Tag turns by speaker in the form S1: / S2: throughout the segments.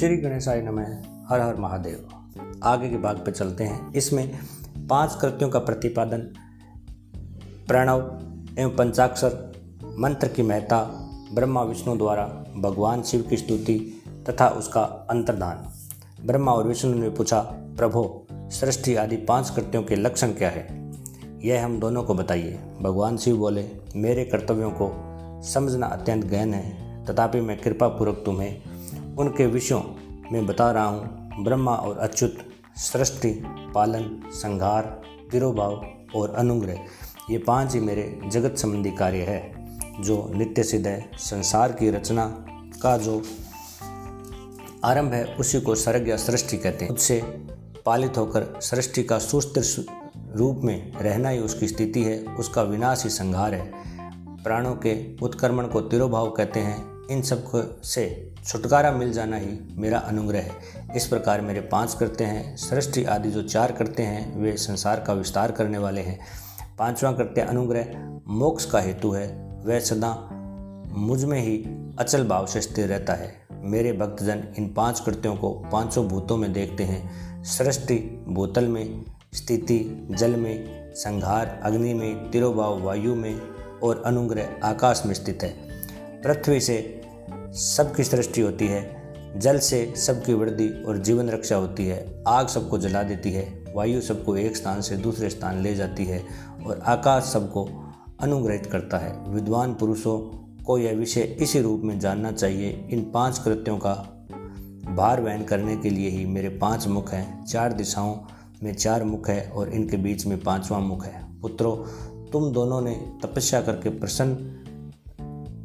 S1: श्री गणेशाय नमः, हर हर महादेव। आगे के भाग पर चलते हैं। इसमें पाँच कृत्यों का प्रतिपादन, प्रणव एवं पंचाक्षर, मंत्र की महत्ता ब्रह्मा विष्णु द्वारा भगवान शिव की स्तुति तथा उसका अंतर्दान ब्रह्मा और विष्णु ने पूछा, प्रभो, सृष्टि आदि पाँच कृत्यों के लक्षण क्या है? यह हम दोनों को बताइए। भगवान शिव बोले, मेरे कर्तव्यों को समझना अत्यंत गहन है। तथापि मैं कृपापूर्वक तुम्हें उनके विषयों में बता रहा हूँ, ब्रह्मा और अच्युत, सृष्टि, पालन, संघार तिरोभाव और अनुग्रह, ये पाँच ही मेरे जगत संबंधी कार्य है, जो नित्य सिद्ध है, संसार की रचना का जो आरंभ है, उसी को सर्ग या सृष्टि कहते हैं। उससे पालित होकर सृष्टि का सुस्थिर रूप में रहना ही उसकी स्थिति है, उसका विनाश ही संहार है। प्राणों के उत्क्रमण को तिरोभाव कहते हैं इन सबसे छुटकारा मिल जाना ही मेरा अनुग्रह है। इस प्रकार मेरे पाँच करते हैं। सृष्टि आदि जो चार करते हैं, वे संसार का विस्तार करने वाले हैं। पांचवा करते अनुग्रह मोक्ष का हेतु है। वह सदा मुझमें ही अचल भाव से स्थिर रहता है। मेरे भक्तजन इन पाँच कृत्यों को पाँचों भूतों में देखते हैं। सृष्टि बोतल में, स्थिति जल में संहार अग्नि में, तिरोभाव वायु में और अनुग्रह आकाश में स्थित है। पृथ्वी से सबकी सृष्टि होती है, जल से सबकी वृद्धि और जीवन रक्षा होती है, आग सबको जला देती है, वायु सबको एक स्थान से दूसरे स्थान ले जाती है और आकाश सबको अनुग्रहित करता है। विद्वान पुरुषों को यह विषय इसी रूप में जानना चाहिए, इन पाँच कृत्यों का भार वहन करने के लिए ही मेरे पाँच मुख हैं, चार दिशाओं में चार मुख है और इनके बीच में पांचवा मुख है। पुत्रों, तुम दोनों ने तपस्या करके प्रसन्न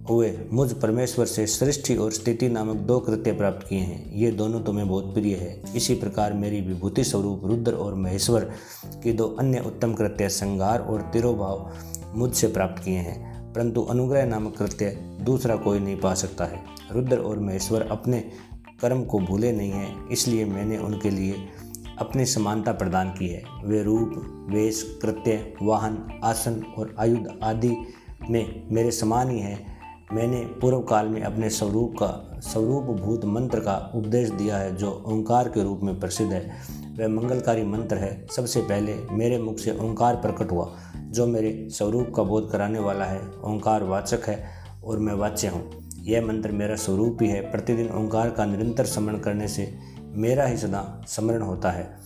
S1: हुए। मुझ परमेश्वर से सृष्टि और स्थिति नामक दो कृत्य प्राप्त किए हैं। ये दोनों तुम्हें बहुत प्रिय है। इसी प्रकार मेरी विभूति स्वरूप रुद्र और महेश्वर की दो अन्य उत्तम कृत्य संगार और तिरोभाव मुझसे प्राप्त किए हैं। परंतु अनुग्रह नामक कृत्य दूसरा कोई नहीं पा सकता है। रुद्र और महेश्वर अपने कर्म को भूले नहीं हैं, इसलिए मैंने उनके लिए अपनी समानता प्रदान की है। वे रूप, वेश, कृत्य, वाहन, आसन और आयुध आदि में मेरे समान ही हैं। मैंने पूर्व काल में अपने स्वरूप का स्वरूप भूत मंत्र का उपदेश दिया है, जो ओंकार के रूप में प्रसिद्ध है। वह मंगलकारी मंत्र है। सबसे पहले मेरे मुख से ओंकार प्रकट हुआ, जो मेरे स्वरूप का बोध कराने वाला है। ओंकार वाचक है और मैं वाच्य हूँ। यह मंत्र मेरा स्वरूप ही है। प्रतिदिन ओंकार का निरंतर स्मरण करने से मेरा ही सदा स्मरण होता है।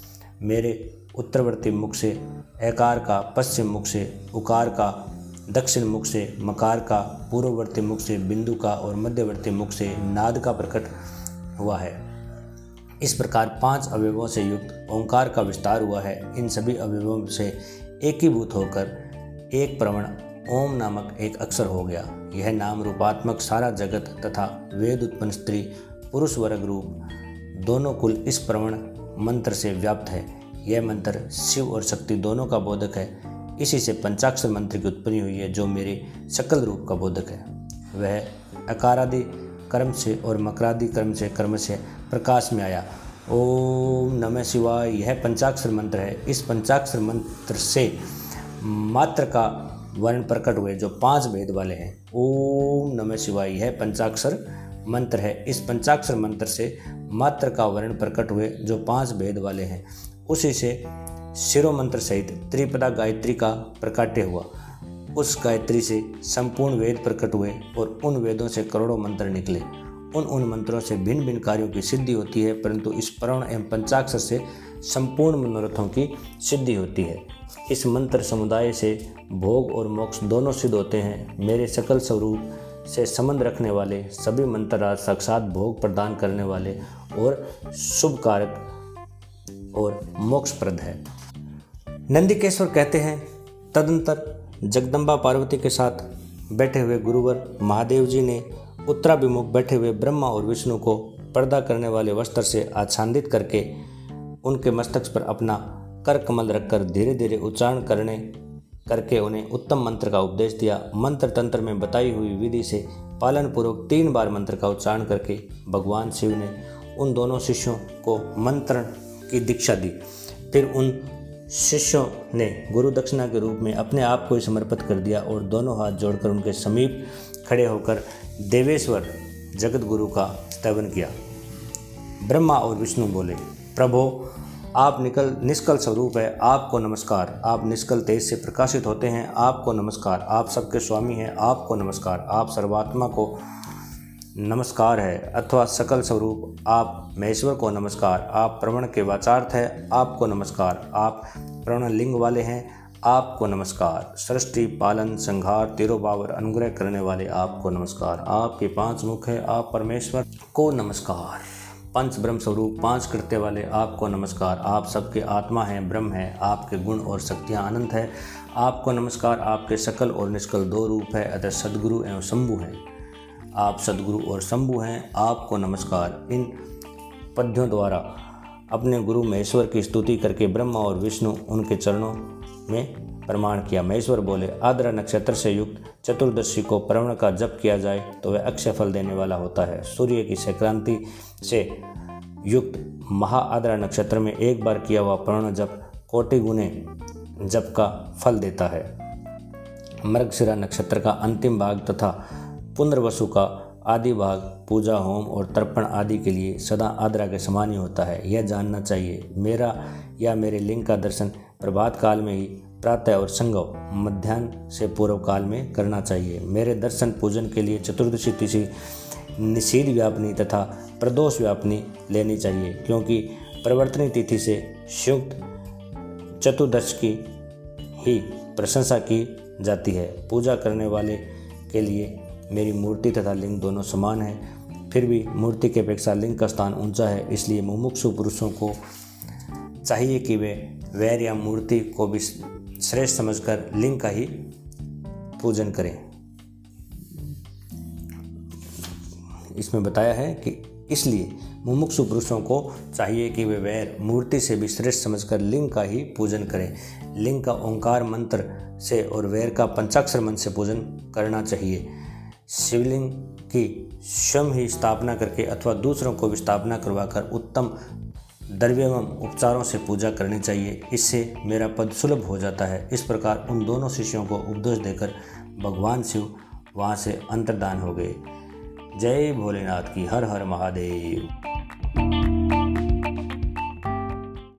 S1: मेरे उत्तरवर्ती मुख से, एकार का पश्चिम मुख से, उकार का दक्षिण मुख से मकार का, पूर्ववर्ती मुख से बिंदु का और मध्यवर्ती मुख से नाद का प्रकट हुआ है। इस प्रकार पाँच अवयवों से युक्त ओंकार का विस्तार हुआ है। इन सभी अवयवों से एकीभूत होकर एक प्रवण ओम नामक एक अक्षर हो गया। यह नाम रूपात्मक सारा जगत तथा वेद उत्पन्न स्त्री, पुरुष, वर्ग, रूप दोनों कुल इस प्रवण मंत्र से व्याप्त है। यह मंत्र शिव और शक्ति दोनों का बोधक है। इसी से पंचाक्षर मंत्र की उत्पत्ति हुई है, जो मेरे सकल रूप का बोधक है। वह अकारादि कर्म से और मकरादि कर्म से कर्म से प्रकाश में आया। ओम नमः शिवाय। यह पंचाक्षर मंत्र है। इस पंचाक्षर मंत्र से मात्र का वर्ण प्रकट हुए, जो पाँच भेद वाले हैं। ओम नमः शिवाय। यह पंचाक्षर मंत्र है। इस पंचाक्षर मंत्र से मात्र का वर्ण प्रकट हुए, जो पाँच भेद वाले हैं। उसी से शिरो मंत्र सहित त्रिपदा गायत्री का प्रकाट्य हुआ। उस गायत्री से संपूर्ण वेद प्रकट हुए और उन वेदों से करोड़ों मंत्र निकले। उन उन मंत्रों से भिन्न भिन्न कार्यों की सिद्धि होती है, परंतु इस प्रण एवं पंचाक्षर से संपूर्ण मनोरथों की सिद्धि होती है। इस मंत्र समुदाय से भोग और मोक्ष दोनों सिद्ध होते हैं। मेरे सकल स्वरूप से संबंध रखने वाले सभी मंत्र साक्षात भोग प्रदान करने वाले और शुभ कारक और मोक्षप्रद है। नंदिकेश्वर कहते हैं, तदंतर जगदम्बा पार्वती के साथ बैठे हुए गुरुवर महादेव जी ने उत्तराभिमुख बैठे हुए ब्रह्मा और विष्णु को पर्दा करने वाले वस्त्र से आच्छादित करके उनके मस्तक पर अपना कर कमल रखकर धीरे धीरे उच्चारण करने, करके उन्हें उत्तम मंत्र का उपदेश दिया। मंत्र तंत्र में बताई हुई विधि से पालन पूर्वक तीन बार मंत्र का उच्चारण करके भगवान शिव ने उन दोनों शिष्यों को मंत्रण की दीक्षा दी। फिर उन शिष्यों ने गुरु दक्षिणा के रूप में अपने आप को समर्पित कर दिया और दोनों हाथ जोड़कर उनके समीप खड़े होकर देवेश्वर जगत गुरु का स्तवन किया। ब्रह्मा और विष्णु बोले, प्रभो, आप निकल, निष्कल स्वरूप है, आपको नमस्कार। आप निष्कल तेज से प्रकाशित होते हैं, आपको नमस्कार। आप सबके स्वामी हैं, आपको नमस्कार। आप सर्वात्मा को नमस्कार है अथवा सकल स्वरूप, आप महेश्वर को नमस्कार, आप प्रवण के वाचार्थ है, आपको नमस्कार, आप प्रवण लिंग वाले हैं, आपको नमस्कार। सृष्टि, पालन संहार तिरुबावर अनुग्रह करने वाले आपको नमस्कार। आपके पाँच मुख है, आप परमेश्वर को नमस्कार। पंच ब्रह्म स्वरूप, पाँच कृत्य वाले आपको नमस्कार। आप सबके आत्मा हैं, ब्रह्म है, आपके गुण और शक्तियाँ अनंत है। आपको नमस्कार, आपके सकल और निष्कल दो रूप है, अतः सदगुरु एवं शंभु हैं। आप सदगुरु और शंभु हैं। आपको नमस्कार। इन पद्यों द्वारा अपने गुरु महेश्वर की स्तुति करके ब्रह्मा और विष्णु उनके चरणों में प्रमाण किया। महेश्वर बोले, आद्रा नक्षत्र से युक्त चतुर्दशी को प्रवण का जप किया जाए तो वह अक्षय फल देने वाला होता है। सूर्य की संक्रांति से युक्त महा आद्रा नक्षत्र में एक बार किया हुआ प्रवण जप कोटि गुने जप का फल देता है। मृगशिरा नक्षत्र का अंतिम भाग तथा पुनर्वसु का आदि भाग, पूजा, होम और तर्पण आदि के लिए सदा आद्रा के समान ही होता है। यह जानना चाहिए, मेरा या मेरे लिंग का दर्शन प्रभात काल में ही प्रातः और संगव मध्यान्ह से पूर्व काल में करना चाहिए। मेरे दर्शन पूजन के लिए चतुर्दशी तिथि निषीद व्यापनी तथा प्रदोष व्यापनी लेनी चाहिए, क्योंकि प्रवर्तनी तिथि से संयुक्त चतुर्दश की ही प्रशंसा की जाती है। पूजा करने वाले के लिए मेरी मूर्ति तथा लिंग दोनों समान है। फिर भी मूर्ति की अपेक्षा लिंग का स्थान ऊँचा है, इसलिए मुमुक्षु पुरुषों को चाहिए कि वे वैर या मूर्ति को भी श्रेष्ठ समझकर लिंग का ही पूजन करें। इसमें बताया है कि इसलिए मुमुक्षु पुरुषों को चाहिए कि वे वैर, मूर्ति से भी श्रेष्ठ समझकर लिंग का ही पूजन करें। लिंग का ओंकार मंत्र से और वैर का पंचाक्षर मंत्र से पूजन करना चाहिए। शिवलिंग की स्वयं ही स्थापना करके अथवा दूसरों को भी स्थापना करवाकर उत्तम द्रव्य एवं उपचारों से पूजा करनी चाहिए। इससे मेरा पद सुलभ हो जाता है। इस प्रकार उन दोनों शिष्यों को उपदेश देकर भगवान शिव वहाँ से अंतर्दान हो गए। जय भोलेनाथ की हर हर महादेव।